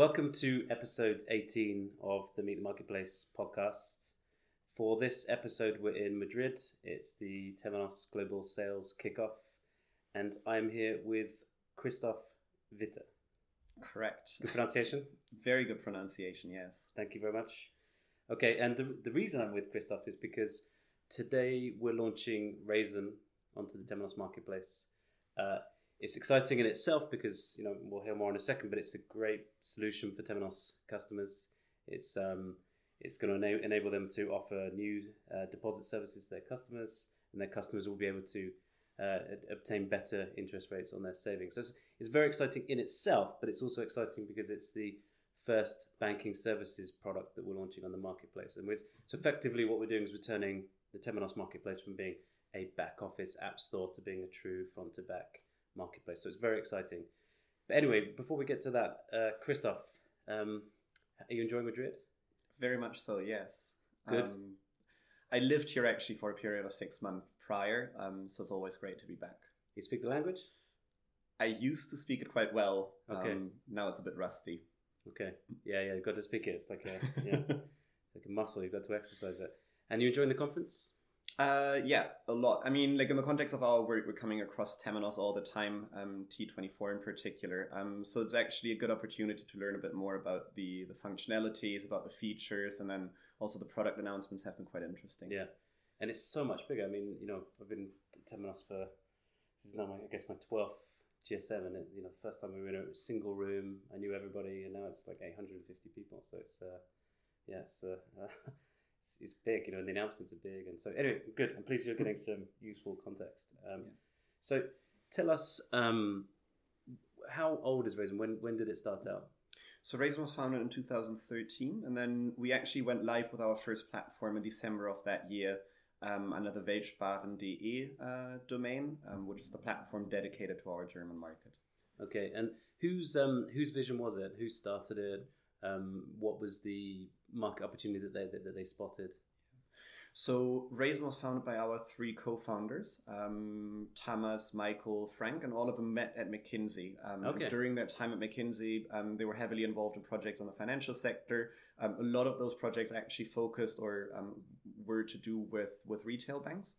Welcome to episode 18 of the Meet the Marketplace podcast. For this episode, we're in Madrid. It's the Temenos Global Sales Kickoff, and I'm here with Christoph Witte. Correct. Good pronunciation? Very good pronunciation, yes. Thank you very much. Okay, and the, the reason I'm with Christoph is because today we're launching Raisin onto the Temenos Marketplace. Uh, it's exciting in itself because you know we'll hear more in a second, but it's a great solution for Temenos customers. It's um, it's going to ena- enable them to offer new uh, deposit services to their customers, and their customers will be able to uh, obtain better interest rates on their savings. So it's, it's very exciting in itself, but it's also exciting because it's the first banking services product that we're launching on the marketplace. And it's, so effectively, what we're doing is returning the Temenos marketplace from being a back office app store to being a true front to back marketplace. So it's very exciting. But anyway, before we get to that, uh, Christoph, um, are you enjoying Madrid? Very much so, yes. Good. Um, I lived here actually for a period of six months prior, um, so it's always great to be back. You speak the language? I used to speak it quite well. Okay. Um, now it's a bit rusty. Okay. Yeah, yeah, you've got to speak it. It's like a, yeah, like a muscle. You've got to exercise it. And you enjoying the conference? Uh, yeah, a lot. I mean, like in the context of our work, we're coming across Temenos all the time, um, T24 in particular. Um, so it's actually a good opportunity to learn a bit more about the the functionalities, about the features, and then also the product announcements have been quite interesting. Yeah. And it's so much bigger. I mean, you know, I've been Temenos for, this is now, my, I guess, my 12th GSM. And, you know, first time we were in a single room, I knew everybody, and now it's like 850 people. So it's, uh, yeah, it's, uh, it's, it's big, you know, and the announcements are big. And so, anyway, good. I'm pleased you're getting some useful context. Um, Yeah. So tell us, um, how old is Raisin? When, when did it start out? So Raisin was founded in 2013, and then we actually went live with our first platform in December of that year um, under the Weltsparen.de uh, domain, um, which is the platform dedicated to our German market. Okay, and whose um, whose vision was it? Who started it? Um, what was the market opportunity that they that, that they spotted? So Raisin was founded by our three co-founders, um, Thomas, Michael, Frank, and all of them met at McKinsey. Um, Okay. During their time at McKinsey, um, they were heavily involved in projects on the financial sector. Um, a lot of those projects actually focused or um, were to do with with retail banks.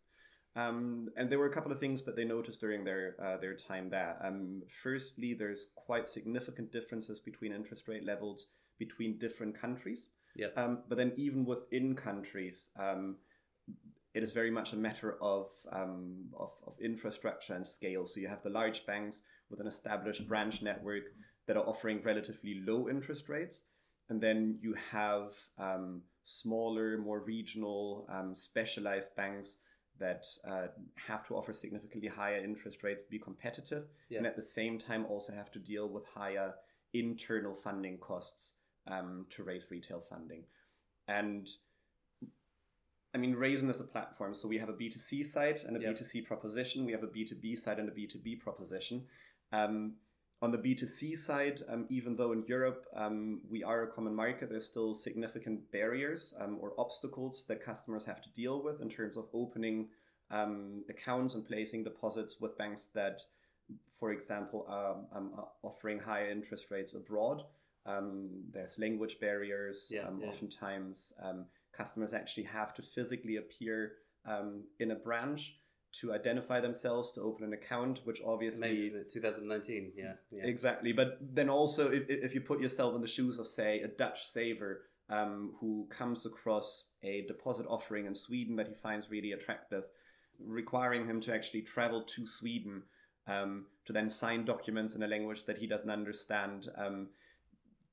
Um, and there were a couple of things that they noticed during their uh, their time there. Um, firstly, there's quite significant differences between interest rate levels between different countries. Yeah. Um, but then even within countries, um, it is very much a matter of, um, of of infrastructure and scale. So you have the large banks with an established branch network that are offering relatively low interest rates, and then you have um, smaller, more regional, um, specialized banks that uh, have to offer significantly higher interest rates to be competitive, Yeah. and at the same time also have to deal with higher internal funding costs um, to raise retail funding. And I mean, Raisin is a platform, so we have a B2C side and a Yep. B2C proposition. We have a B2B side and a B2B proposition. Um, on the B2C side, um, even though in Europe um, we are a common market, there's still significant barriers um, or obstacles that customers have to deal with in terms of opening um, accounts and placing deposits with banks that, for example, are, um, are offering higher interest rates abroad. Um, there's language barriers. Yeah, um, yeah. Oftentimes, um, customers actually have to physically appear um, in a branch to identify themselves to open an account, which obviously Amazing, isn't 2019. Yeah, yeah. Exactly, but then also if, if you put yourself in the shoes of, say, a Dutch saver um, who comes across a deposit offering in Sweden that he finds really attractive, requiring him to actually travel to Sweden um, to then sign documents in a language that he doesn't understand, um,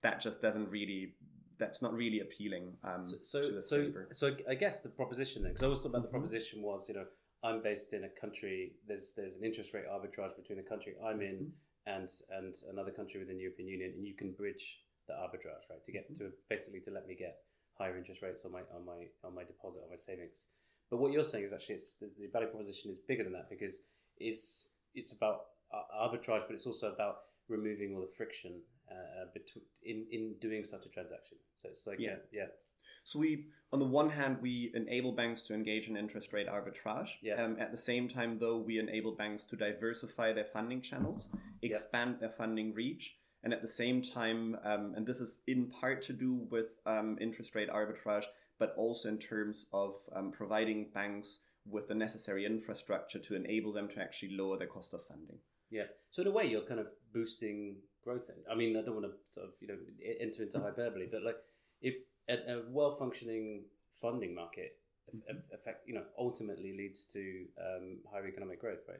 that just doesn't really. That's not really appealing um, So, to so, the so, saver. so I guess the proposition then, because I was about the Mhm. proposition was, you know, I'm based in a country. There's there's an interest rate arbitrage between the country I'm in Mm-hmm. and and another country within the European Union, and you can bridge the arbitrage, right, to get to basically to let me get higher interest rates on my on my on my deposit on my savings. But what you're saying is actually it's, the, the value proposition is bigger than that because it's it's about uh, arbitrage, but it's also about removing all the friction uh, between in in doing such a transaction. So it's like yeah, Yeah. yeah, So we, on the one hand, we enable banks to engage in interest rate arbitrage. Yeah. Um, at the same time, though, we enable banks to diversify their funding channels, expand their funding reach, and at the same time, um, and this is in part to do with um, interest rate arbitrage, but also in terms of um, providing banks with the necessary infrastructure to enable them to actually lower their cost of funding. Yeah. So in a way, you're kind of boosting growth. Then. I mean, I don't want to sort of you know enter into hyperbole, but like if a, a well-functioning funding market effect, you know, ultimately leads to um, higher economic growth, right?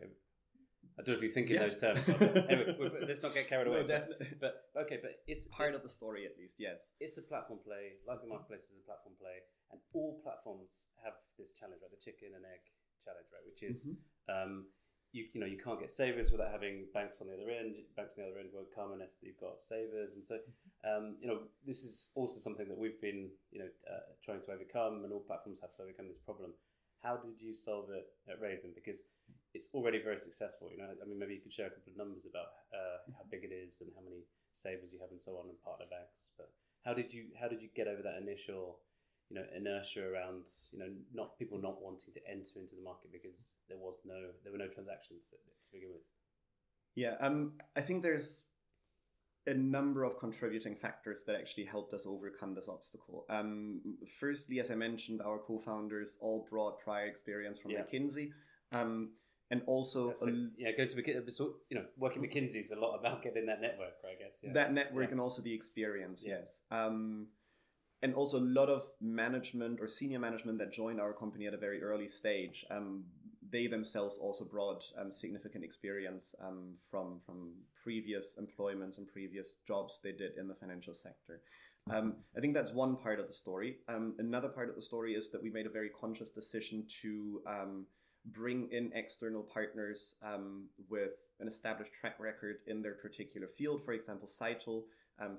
I don't know if you think in Yeah. those terms. anyway, let's not get carried away. No, definitely. But okay, but it's Part it's, of the story, at least, yes. it's a platform play. Like the marketplace is a platform play, and all platforms have this challenge, right? The chicken and egg challenge, right? Which is Mhm. um, you you know you can't get savers without having banks on the other end. Banks on the other end won't come unless you've got savers, and so um, you know this is also something that we've been you know uh, trying to overcome, and all platforms have to overcome this problem. How did you solve it at Raisin? Because it's already very successful. You know, I mean, maybe you could share a couple of numbers about uh, how big it is and how many savers you have and so on, and partner banks. But how did you how did you get over that initial you know inertia around you know not people not wanting to enter into the market because there was no there were no transactions to begin with. Yeah, um, I think there's a number of contributing factors that actually helped us overcome this obstacle. Um, firstly, as I mentioned, our co-founders all brought prior experience from Yeah. McKinsey, um, and also So, a- yeah, go to McKinsey. So, you know, working McKinsey is a lot about getting that network, I guess. Yeah. that network Yeah. and also the experience. Yeah. Yes, um, and also a lot of management or senior management that joined our company at a very early stage. Um, they themselves also brought um, significant experience um, from from previous employments and previous jobs they did in the financial sector. Um, I think that's one part of the story. Um, another part of the story is that we made a very conscious decision to um, bring in external partners with an established track record in their particular field. For example, Sitel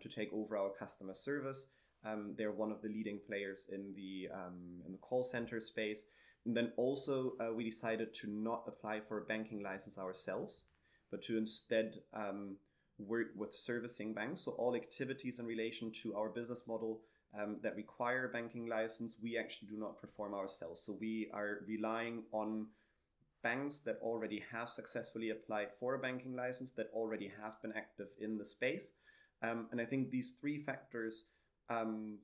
to take over our customer service. Um, they're one of the leading players in the um, in the call center space. And then also uh, we decided to not apply for a banking license ourselves, but to instead um, work with servicing banks. So all activities in relation to our business model um, that require a banking license, we actually do not perform ourselves. So we are relying on banks that already have successfully applied for a banking license, that already have been active in the space. Um, and I think these three factors um,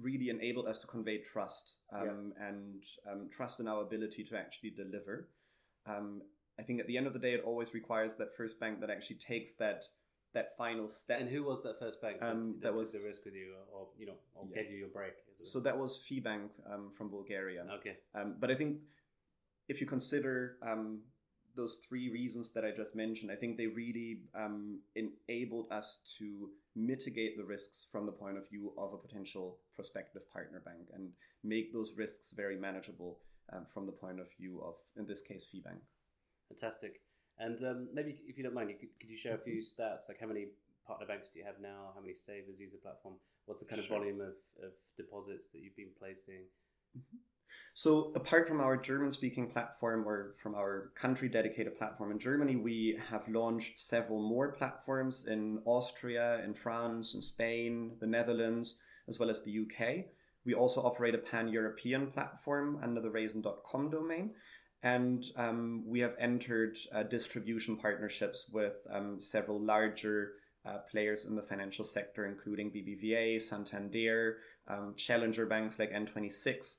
really enabled us to convey trust um, and um, trust in our ability to actually deliver. Um, I think at the end of the day, it always requires that first bank that actually takes that that final step. and who was that first bank that, Um, that, that took was- the risk with you, or you know, or Yeah. gave you your break? so that was Fibank um, from Bulgaria. okay, Um, but I think if you consider um, those three reasons that I just mentioned, I think they really um, enabled us to mitigate the risks from the point of view of a potential prospective partner bank and make those risks very manageable um, from the point of view of, in this case, Fibank. fantastic. And um, maybe if you don't mind, could, could you share a few stats, like how many partner banks do you have now? How many savers use the platform? What's the kind of Sure. volume of, of deposits that you've been placing? So, apart from our German speaking platform or from our country dedicated platform in Germany, we have launched several more platforms in Austria, in France, in Spain, the Netherlands, as well as the UK. We also operate a pan European platform under the raisin.com domain. And um, we have entered uh, distribution partnerships with um, several larger uh, players in the financial sector, including BBVA, Santander, um, challenger banks like N26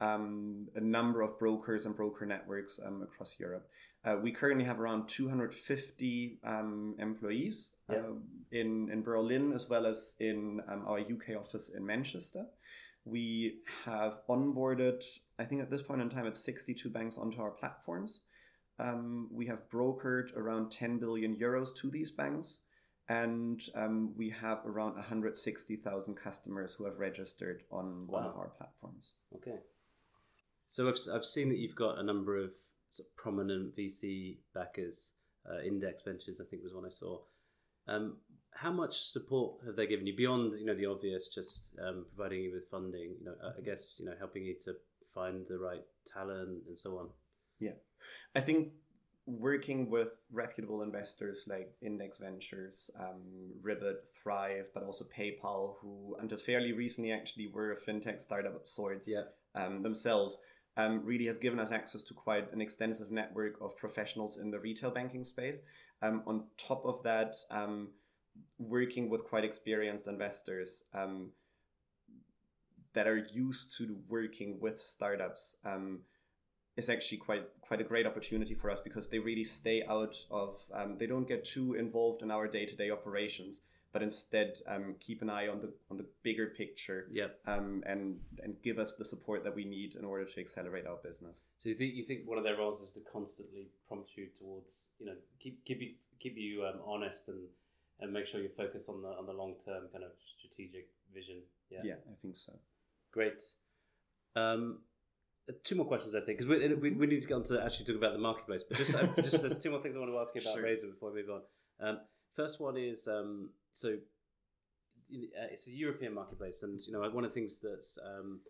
um, a number of brokers and broker networks um, across Europe. Uh, we currently have around 250 um, employees Yeah. um, in, in Berlin as well as in um, our UK office in Manchester. We have onboarded, I think at this point in time, it's 62 banks onto our platforms. Um, we have brokered around 10 billion euros to these banks. And um, we have around 160,000 customers who have registered on one of our platforms. Okay. So I've, I've seen that you've got a number of, sort of prominent VC backers. Uh, Index Ventures, I think, was one I saw. Um, how much support have they given you beyond, you know, the obvious, just um, providing you with funding? You know, I guess you know, helping you to find the right talent and so on. Yeah, I think working with reputable investors like Index Ventures, um, Ribbit, Thrive, but also PayPal, who until fairly recently actually were a fintech startup of sorts um, themselves, um, really has given us access to quite an extensive network of professionals in the retail banking space. Um, on top of that, um, working with quite experienced investors um, that are used to working with startups um, is actually quite quite a great opportunity for us because they really stay out of um, they don't get too involved in our day to day operations but instead um, keep an eye on the on the bigger picture Yep. um, and and give us the support that we need in order to accelerate our business. So you think you think one of their roles is to constantly prompt you towards you know keep keep you keep you um, honest and and make sure you're focused on the on the long term kind of strategic vision. Yeah. Yeah, I think so. Great. Um, two more questions, I think, because we, we, we need to get on to actually talk about the marketplace. But just, uh, just there's two more things I want to ask you about Sure. Raisin before we move on. Um, first one is um, so uh, it's a European marketplace, and you know one of the things that's um,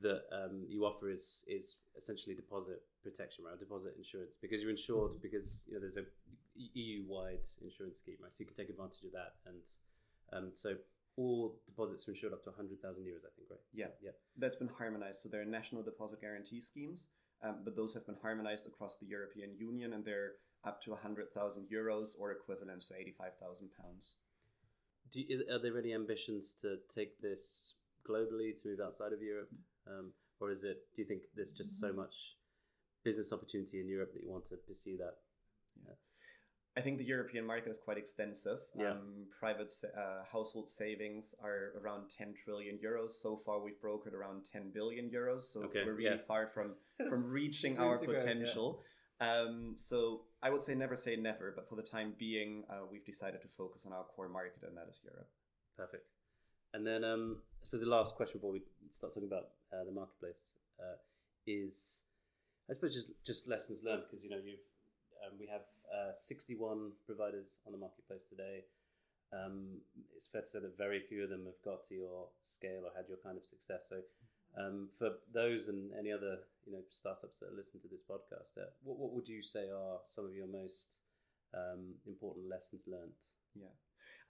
that um, you offer is is essentially deposit protection, right? Deposit insurance because you're insured because you know there's a EU wide insurance scheme, right? So you can take advantage of that, and um, so all deposits are insured up to 100,000 euros, I think, right? Yeah. Yeah. That's been harmonized. So there are national deposit guarantee schemes, um, but those have been harmonized across the European Union and they're up to 100,000 euros or equivalent to 85,000 pounds. Do you, are there any ambitions to take this globally to move outside of Europe, um, or is it? Do you think there's just so much business opportunity in Europe that you want to pursue that? Yeah. I think the European market is quite extensive. Yeah. Um, private uh, household savings are around 10 trillion euros. So far, we've brokered around 10 billion euros. So Okay, we're really yeah. far from, from reaching our potential. go, yeah. Um, so I would say never say never, but for the time being, uh, we've decided to focus on our core market, and that is Europe. Perfect. And then um, I suppose the last question before we start talking about uh, the marketplace uh, is, I suppose just just lessons learned because you know you've um, we have uh, 61 providers on the marketplace today. Um, it's fair to say that very few of them have got to your scale or had your kind of success. So, um, for those and any other you know startups that listen to this podcast, uh, what what would you say are some of your most um, important lessons learned? Yeah.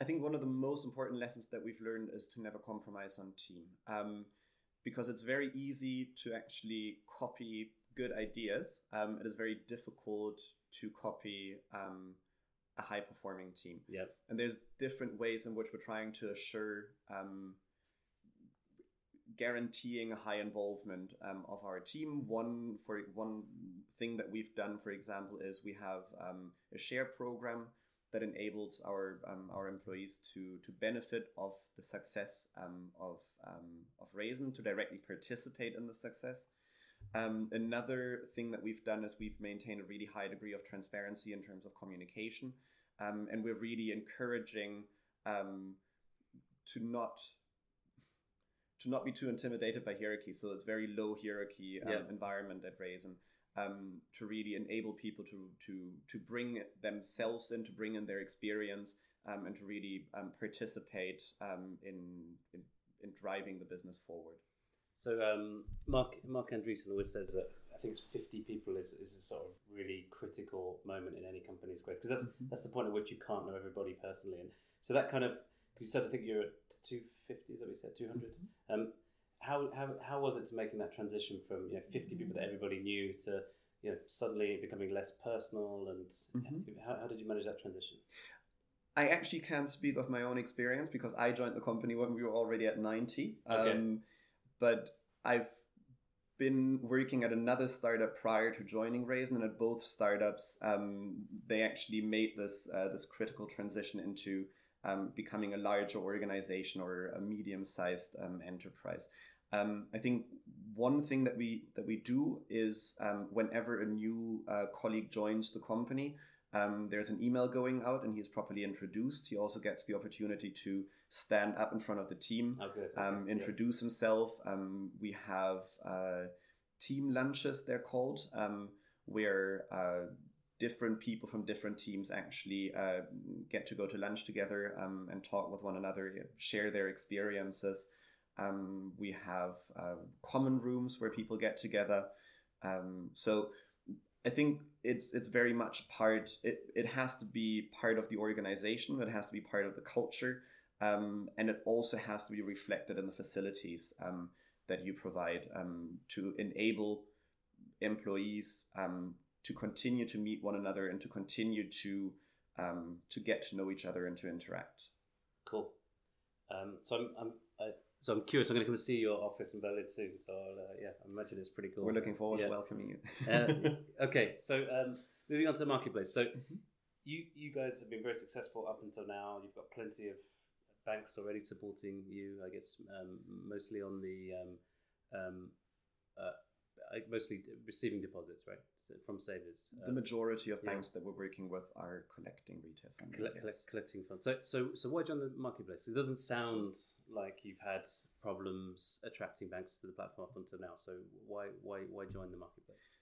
I think one of the most important lessons that we've learned is to never compromise on team. Um, because it's very easy to actually copy good ideas. Um, it is very difficult to copy um, a high performing team. Yep. And there's different ways in which we're trying to assure um, guaranteeing high involvement um, of our team. One for one thing that we've done, for example, is we have um, a share program that enables our um, our employees to to benefit of the success um, of um, of Raisin to directly participate in the success. Um, another thing that we've done is we've maintained a really high degree of transparency in terms of communication, and we're really encouraging to not to not be too intimidated by hierarchy. So it's very low hierarchy um, Yeah. environment at Raisin um, to really enable people to to to bring themselves in, to bring in their experience, um, and to really um, participate um, in, in in driving the business forward. So um, Marc Marc Andreessen always says that I think it's fifty people is, is a sort of really critical moment in any company's growth because that's Mhm. that's the point at which you can't know everybody personally, and so that kind of you said I think you're at two fifty, is that what you said two Um, how how how was it to making that transition from you know fifty people that everybody knew to you know suddenly becoming less personal and Mhm. how, how did you manage that transition? I actually can't speak of my own experience because I joined the company when we were already at 90. Okay. Um, but I've been working at another startup prior to joining Raisin, and at both startups, um, they actually made this uh, this critical transition into um, becoming a larger organization or a medium-sized um, enterprise. Um, I think one thing that we that we do is um, whenever a new uh, colleague joins the company, um, there's an email going out and he's properly introduced. He also gets the opportunity to stand up in front of the team, Oh, good. um, Okay, yeah. introduce himself. Um, we have uh, team lunches, they're called, um, where uh, different people from different teams actually uh, get to go to lunch together um, and talk with one another, share their experiences. Um, we have uh, common rooms where people get together. Um, so I think it's it's very much part. It it has to be part of the organization. It has to be part of the culture, um, and it also has to be reflected in the facilities um, that you provide um, to enable employees um, to continue to meet one another and to continue to um, to get to know each other and to interact. Cool. Um, so I'm, I'm I, so I'm curious. I'm going to come see your office in Berlin soon. So I'll, uh, yeah, I imagine it's pretty cool. We're looking forward Yeah. to welcoming you. uh, okay, so um, moving on to the marketplace. So Mhm. you you guys have been very successful up until now. You've got plenty of banks already supporting you. I guess um, mostly on the um, um, uh, Mostly receiving deposits, right, So from savers. the Um, majority of yeah. banks that we're working with are collecting retail collect, yes. collect, collecting funds. So, so, so why join the marketplace? It doesn't sound like you've had problems attracting banks to the platform up until now. So, why, why, why join the marketplace?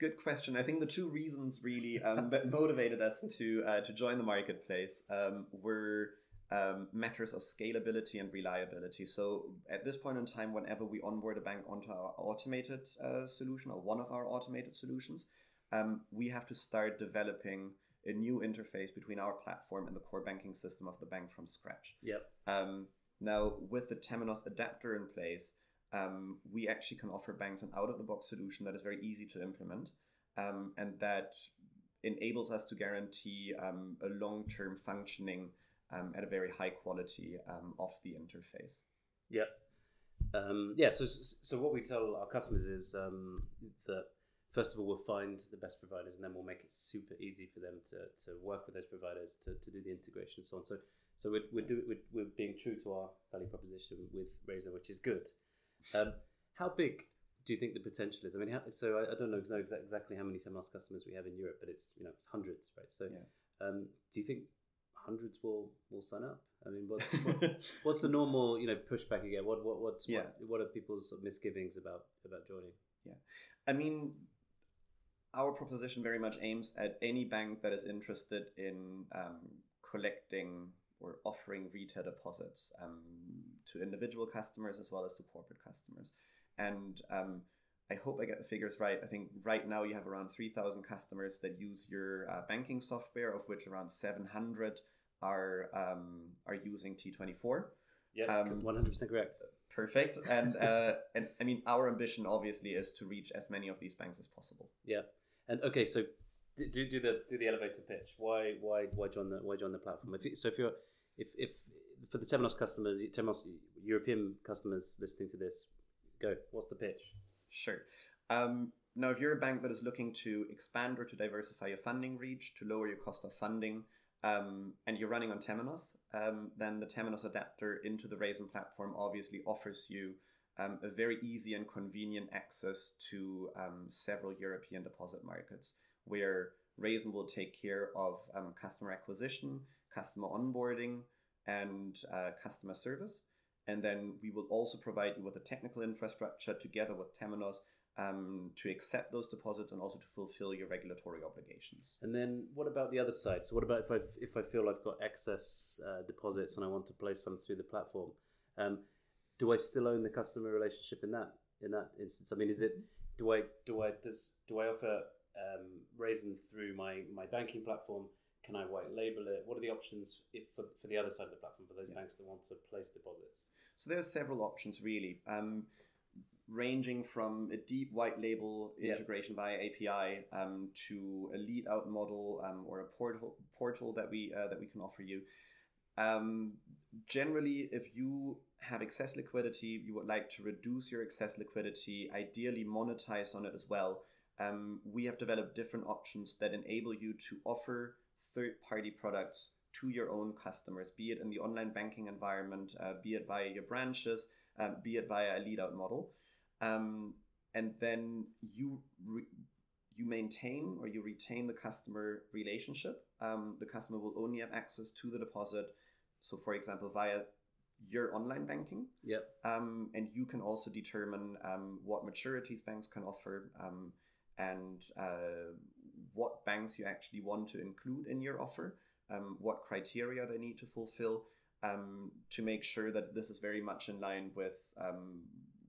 Good question. I think the two reasons really um, that motivated us to uh, to join the marketplace um, were um, matters of scalability and reliability. So at this point in time, whenever we onboard a bank onto our automated uh, solution or one of our automated solutions, um, we have to start developing a new interface between our platform and the core banking system of the bank from scratch. Yep. Um, now, with the Temenos adapter in place, um, we actually can offer banks an out of the box solution that is very easy to implement um, and that enables us to guarantee um, a long term functioning um, at a very high quality um, of the interface. Yep. Um, yeah. So, so what we tell our customers is um, that first of all we'll find the best providers, and then we'll make it super easy for them to, to work with those providers to, to do the integration and so on. So, so we're we're, do, we're we're being true to our value proposition with Raisin, which is good. Um, how big do you think the potential is? I mean, how, so I, I don't know exa- exa- exactly how many Temenos customers we have in Europe, but it's you know it's hundreds, right? So, Yeah. um, do you think hundreds will will sign up? I mean, what's what, what's the normal you know pushback again? What what what's Yeah. what, what are people's misgivings about about joining? Yeah, I mean, our proposition very much aims at any bank that is interested in um, collecting or offering retail deposits um, to individual customers as well as to corporate customers. And um, I hope I get the figures right. I think right now you have around 3,000 customers that use your uh, banking software, of which around 700 are um, are using T24. Yeah, Um, one hundred percent correct. Perfect. And uh, and I mean, our ambition obviously is to reach as many of these banks as possible. Yeah, and okay, so do do the do the elevator pitch. Why why why join the why join the platform? If so if you're if if for the Temenos customers, Temenos European customers listening to this, go. What's the pitch? Sure. Um, now, if you're a bank that is looking to expand or to diversify your funding reach, to lower your cost of funding, um, and you're running on Temenos, um, then the Temenos adapter into the Raisin platform obviously offers you um, a very easy and convenient access to um, several European deposit markets where Raisin will take care of um, customer acquisition, customer onboarding, and uh, customer service. And then we will also provide you with a technical infrastructure together with Temenos um, to accept those deposits and also to fulfill your regulatory obligations. And then what about the other side? So what about if I if I feel I've got excess uh, deposits and I want to place some through the platform? Um, do I still own the customer relationship in that in that instance? I mean, is it do I do I does do I offer um, Raisin through my my banking platform? Can I white label it? What are the options if for, for the other side of the platform for those Yeah. banks that want to place deposits? So there's several options really, um, ranging from a deep white label integration via API um, to a lead out model um, or a portal portal that we uh, that we can offer you. Um, generally, if you have excess liquidity, you would like to reduce your excess liquidity, ideally monetize on it as well. Um, we have developed different options that enable you to offer third party products to your own customers, be it in the online banking environment, uh, be it via your branches, um, be it via a lead out model. Um, and then you re- you maintain or you retain the customer relationship. Um, the customer will only have access to the deposit. So, for example, via your online banking, Yep. um, and you can also determine um, what maturities banks can offer um, and uh, what banks you actually want to include in your offer, um, what criteria they need to fulfill um, to make sure that this is very much in line with um,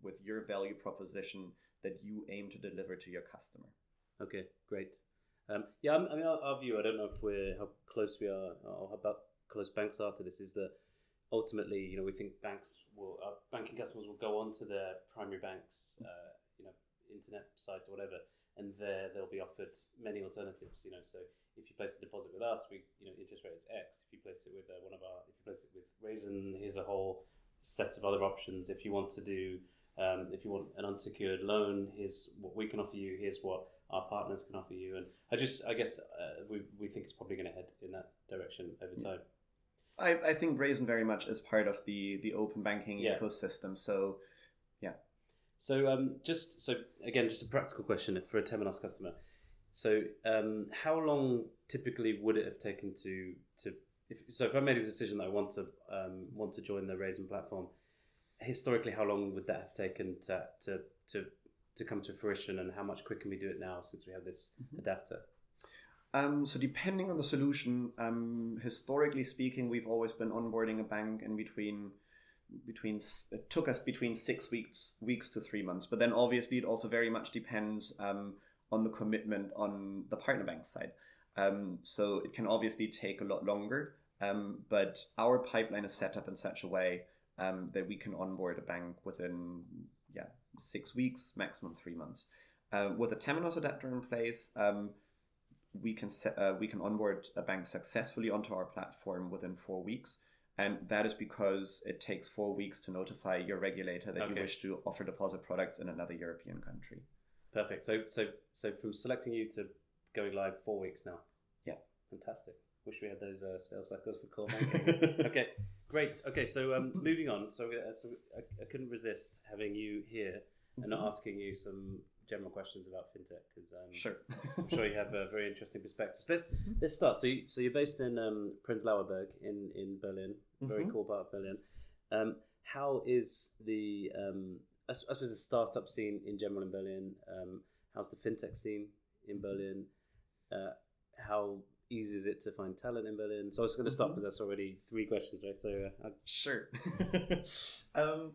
with your value proposition that you aim to deliver to your customer. Okay, great. Um, yeah, I'm- mean, our, our view. I don't know if we're how close we are or how about close banks are to this. Is that ultimately, you know, we think banks will, uh, banking customers will go on to their primary banks, uh, you know, internet site or whatever, and there they'll be offered many alternatives. You know, so if you place a deposit with us, we you know interest rate is X. If you place it with uh, one of our, if you place it with Raisin, here's a whole set of other options. If you want to do, um, if you want an unsecured loan, here's what we can offer you. Here's what our partners can offer you. And I just, I guess, uh, we we think it's probably going to head in that direction over time. I, I think Raisin very much is part of the the open banking Yeah. ecosystem. So yeah. So um, just so again, just a practical question for a Temenos customer. So um, how long typically would it have taken to to if, so if I made a decision that I want to um, want to join the Raisin platform, historically, how long would that have taken to to to to come to fruition, and how much quicker can we do it now since we have this adapter? Um, so depending on the solution, um, historically speaking, we've always been onboarding a bank in between between it took us between six weeks weeks to three months. But then obviously it also very much depends um, on the commitment on the partner bank side. Um, so it can obviously take a lot longer. Um, but our pipeline is set up in such a way um, that we can onboard a bank within yeah six weeks, maximum three months. Uh, with a Temenos adapter in place, um, we can set, uh, we can onboard a bank successfully onto our platform within four weeks, and that is because it takes four weeks to notify your regulator that you wish to offer deposit products in another European country. Perfect. So so so from selecting you to going live four weeks now. Yeah. Fantastic. Wish we had those uh, sales cycles for core banking. okay, great. Okay, so um, moving on. So, uh, so I, I couldn't resist having you here and not asking you some general questions about fintech because um, Sure. I'm sure you have a very interesting perspectives. Let's let's start. So, you, so you're based in um, Prenzlauer Berg in in Berlin, very Mhm. cool part of Berlin. Um, how is the um, I, I suppose the startup scene in general in Berlin? Um, how's the fintech scene in Berlin? Uh, how easy is it to find talent in Berlin? So I was going to start Mhm. because that's already three questions, right? So uh, Sure. um,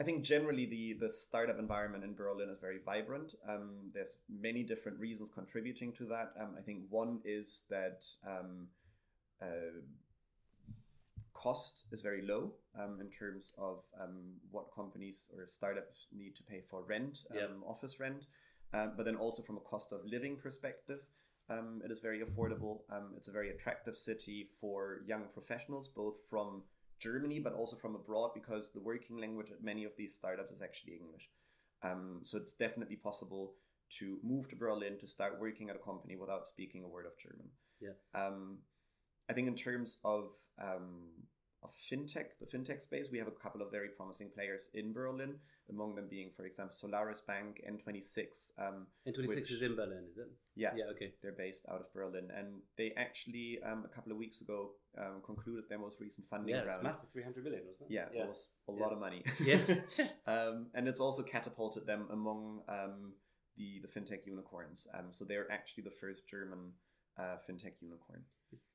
I think generally the, the startup environment in Berlin is very vibrant. Um, there's many different reasons contributing to that. Um, I think one is that um, uh, cost is very low um, in terms of um, what companies or startups need to pay for rent, um, Yep. office rent, um, but then also from a cost of living perspective. Um, it is very affordable. Um, it's a very attractive city for young professionals, both from Germany but also from abroad, because the working language at many of these startups is actually English. Um, so it's definitely possible to move to Berlin to start working at a company without speaking a word of German. Yeah. Um, I think in terms of um, of fintech, the fintech space, we have a couple of very promising players in Berlin. Among them being, for example, Solaris Bank, N26. Um, N26 Which- is in Berlin, is it? yeah, Yeah. Okay. they're based out of Berlin, and they actually um, a couple of weeks ago um, concluded their most recent funding Yeah, round. massive, 300 million, wasn't it? Yeah, Yeah. it was a Yeah. lot of money. Yeah. um, and it's also catapulted them among um, the the fintech unicorns. Um, so they're actually the first German uh, fintech unicorn.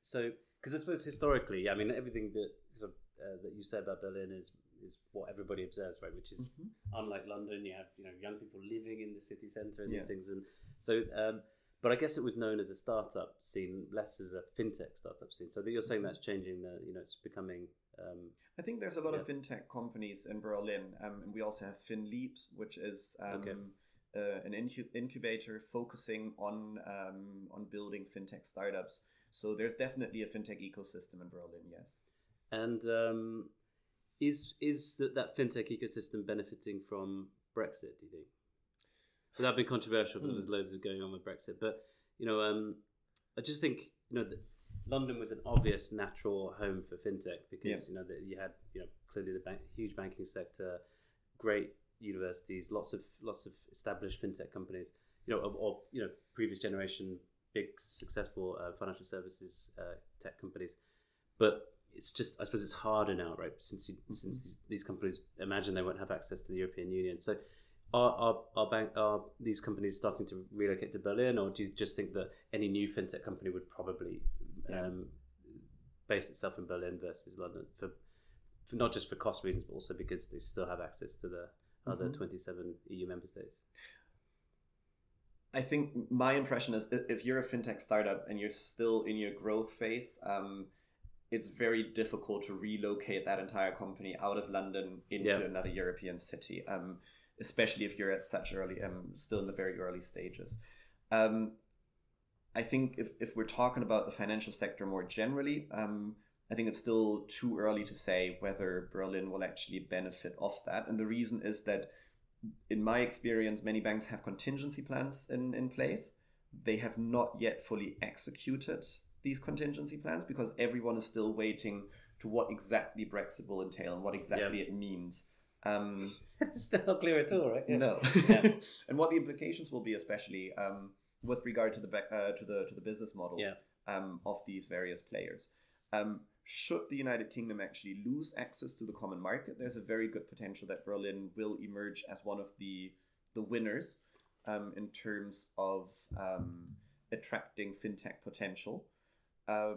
So, because I suppose historically, I mean, everything that sort of, uh, that you said about Berlin is is what everybody observes, right? Which is unlike London, you have you know young people living in the city centre and these things, and so. Um, but I guess it was known as a startup scene, less as a fintech startup scene. So that you're saying that's changing. The you know it's becoming. Um, I think there's a lot of fintech companies in Berlin, um, and we also have FinLeap, which is um, Okay. uh, an incu- incubator focusing on um, on building fintech startups. So there's definitely a fintech ecosystem in Berlin. Yes. and um, is is that, that fintech ecosystem benefiting from Brexit? Do you think? That'd be controversial, because Hmm. there's loads of going on with Brexit, but you know, um, I just think you know that London was an obvious natural home for fintech because Yeah. you know that you had you know clearly the bank, huge banking sector, great universities, lots of lots of established fintech companies, you know, or, or you know previous generation big successful uh, financial services uh, tech companies, but it's just I suppose it's harder now, right? Since you, since these, these companies imagine they won't have access to the European Union, so. Are, are, are, bank, are these companies starting to relocate to Berlin, or do you just think that any new fintech company would probably Yeah. um, base itself in Berlin versus London for, for not just for cost reasons, but also because they still have access to the other Mhm. 27 EU member states? I think my impression is if you're a fintech startup and you're still in your growth phase, um, it's very difficult to relocate that entire company out of London into Yeah. another European city. Um, especially if you're at such early, um, still in the very early stages. Um, I think if, if we're talking about the financial sector more generally, um, I think it's still too early to say whether Berlin will actually benefit off that. And the reason is that, in my experience, many banks have contingency plans in, in place. They have not yet fully executed these contingency plans because everyone is still waiting to what exactly Brexit will entail and what exactly yeah. it means. Um, it's not clear at all, right? Yeah. No, yeah. and what the implications will be, especially um, with regard to the uh, to the to the business model um, of these various players. Um, should the United Kingdom actually lose access to the common market, there's a very good potential that Berlin will emerge as one of the the winners um, in terms of um, attracting fintech potential. Uh,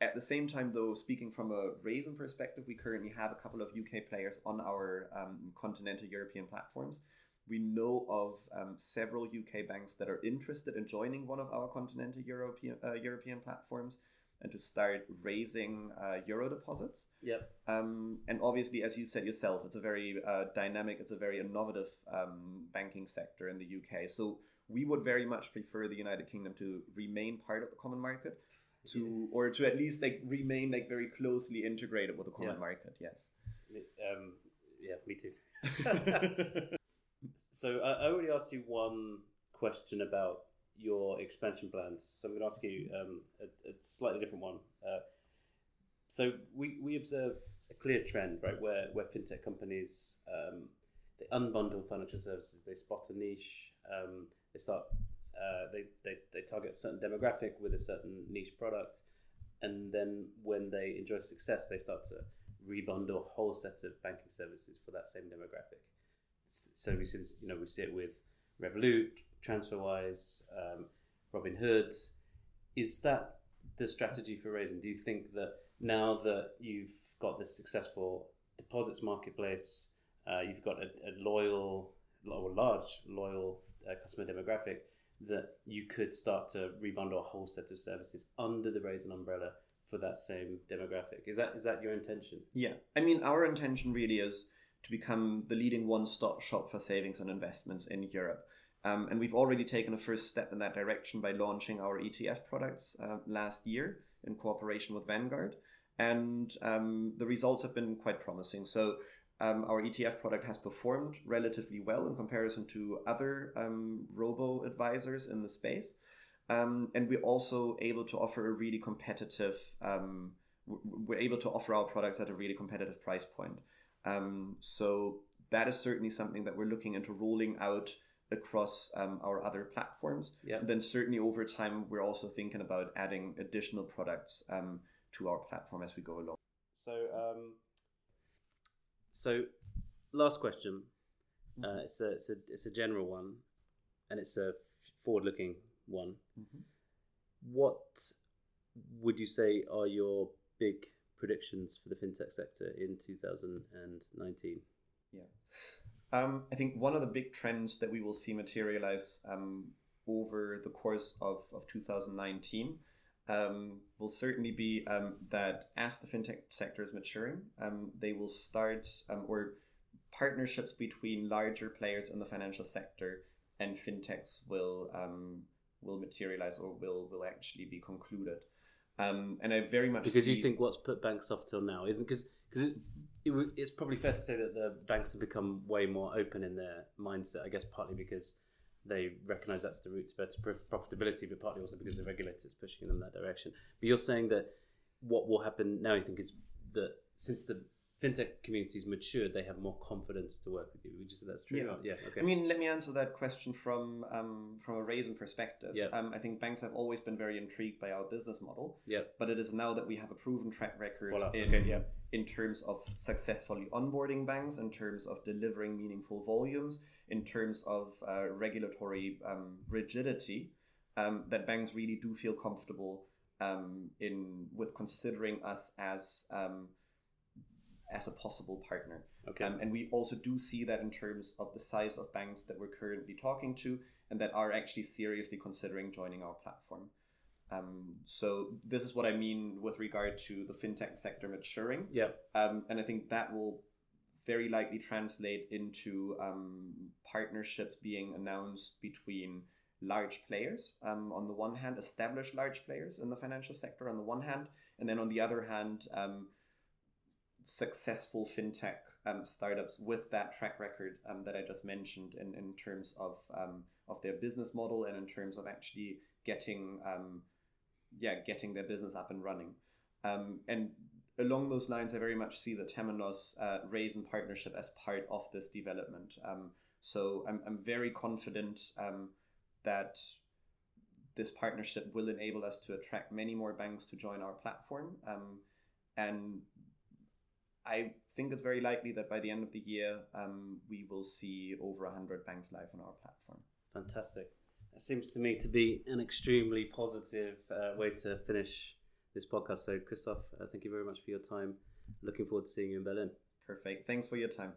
at the same time, though, speaking from a Raisin perspective, we currently have a couple of UK players on our um, continental European platforms. We know of um, several UK banks that are interested in joining one of our continental European uh, European platforms and to start raising uh, euro deposits. Yep. Um, and obviously, as you said yourself, it's a very uh, dynamic, it's a very innovative um, banking sector in the UK. So we would very much prefer the United Kingdom to remain part of the common market, to or to at least like remain like very closely integrated with the common yeah. market. Yes. Um, yeah, me too. so I, I already asked you one question about your expansion plans. So I'm going to ask you um, a, a, slightly different one. Uh, so we, we observe a clear trend, right, where, where fintech companies um, they unbundle financial services, they spot a niche, um, they start uh, they, they, they target a certain demographic with a certain niche product, and then when they enjoy success, they start to rebundle a whole set of banking services for that same demographic. So we this, you know, we see it with Revolut, TransferWise, um, Robinhood. Is that the strategy for Raisin? Do you think that now that you've got this successful deposits marketplace, uh, you've got a, a, loyal or large loyal uh, customer demographic, that you could start to rebundle a whole set of services under the Raisin umbrella for that same demographic. Is that is that your intention? Yeah, I mean, our intention really is to become the leading one-stop shop for savings and investments in Europe. Um, and we've already taken a first step in that direction by launching our ETF products uh, last year in cooperation with Vanguard. And um, the results have been quite promising. So, um, our ETF product has performed relatively well in comparison to other um, robo advisors in the space. Um, and we're also able to offer a really competitive, um, we're able to offer our products at a really competitive price point. so, that is certainly something that we're looking into rolling out across um, our other platforms. Yeah. Then certainly over time, we're also thinking about adding additional products um, to our platform as we go along. So, um, so last question. Uh, it's a it's a it's a general one, and it's a forward-looking one. Mm-hmm. What would you say are your big predictions for the fintech sector in 2019? Yeah. Um, I think one of the big trends that we will see materialize um, over the course of, of 2019 um, will certainly be um, that as the fintech sector is maturing, um, they will start um, or partnerships between larger players in the financial sector and fintechs will will materialize or will will actually be concluded. and I very much because see... you think what's put banks off till now isn't because because it, it's probably fair to say that the banks have become way more open in their mindset. I guess partly because they recognise that's the route to better profitability, but partly also because the regulators pushing them that direction. But you're saying that what will happen now, you think, is that since the fintech communities matured, they have more confidence to work with you. Would you say that's true? Yeah. yeah. Okay. I mean, let me answer that question from um, from a Raisin perspective. Yeah. Um, I think banks have always been very intrigued by our business model. Yeah. But it is now that we have a proven track record in okay, yeah. in terms of successfully onboarding banks, in terms of delivering meaningful volumes, in terms of uh, regulatory um, rigidity, um, that banks really do feel comfortable um, in with considering us as um, as a possible partner. Okay. Um, and we also do see that in terms of the size of banks that we're currently talking to and that are actually seriously considering joining our platform. Um, so this is what I mean with regard to the fintech sector maturing. Yeah. Um, and I think that will very likely translate into um, partnerships being announced between large players um, on the one hand, established large players in the financial sector on the one hand, and then on the other hand, um, successful fintech um, startups with that track record um, that I just mentioned in, in terms of um, of their business model and in terms of actually getting um, yeah getting their business up and running. Um, and along those lines, I very much see the Temenos uh, Raisin partnership as part of this development. Um, so I'm, I'm very confident that this partnership will enable us to attract many more banks to join our platform. and I think it's very likely that by the end of the year, um, we will see over 100 banks live on our platform. Fantastic. It seems to me to be an extremely positive uh, way to finish this podcast. So, Christoph, uh, thank you very much for your time. Looking forward to seeing you in Berlin. Perfect. Thanks for your time.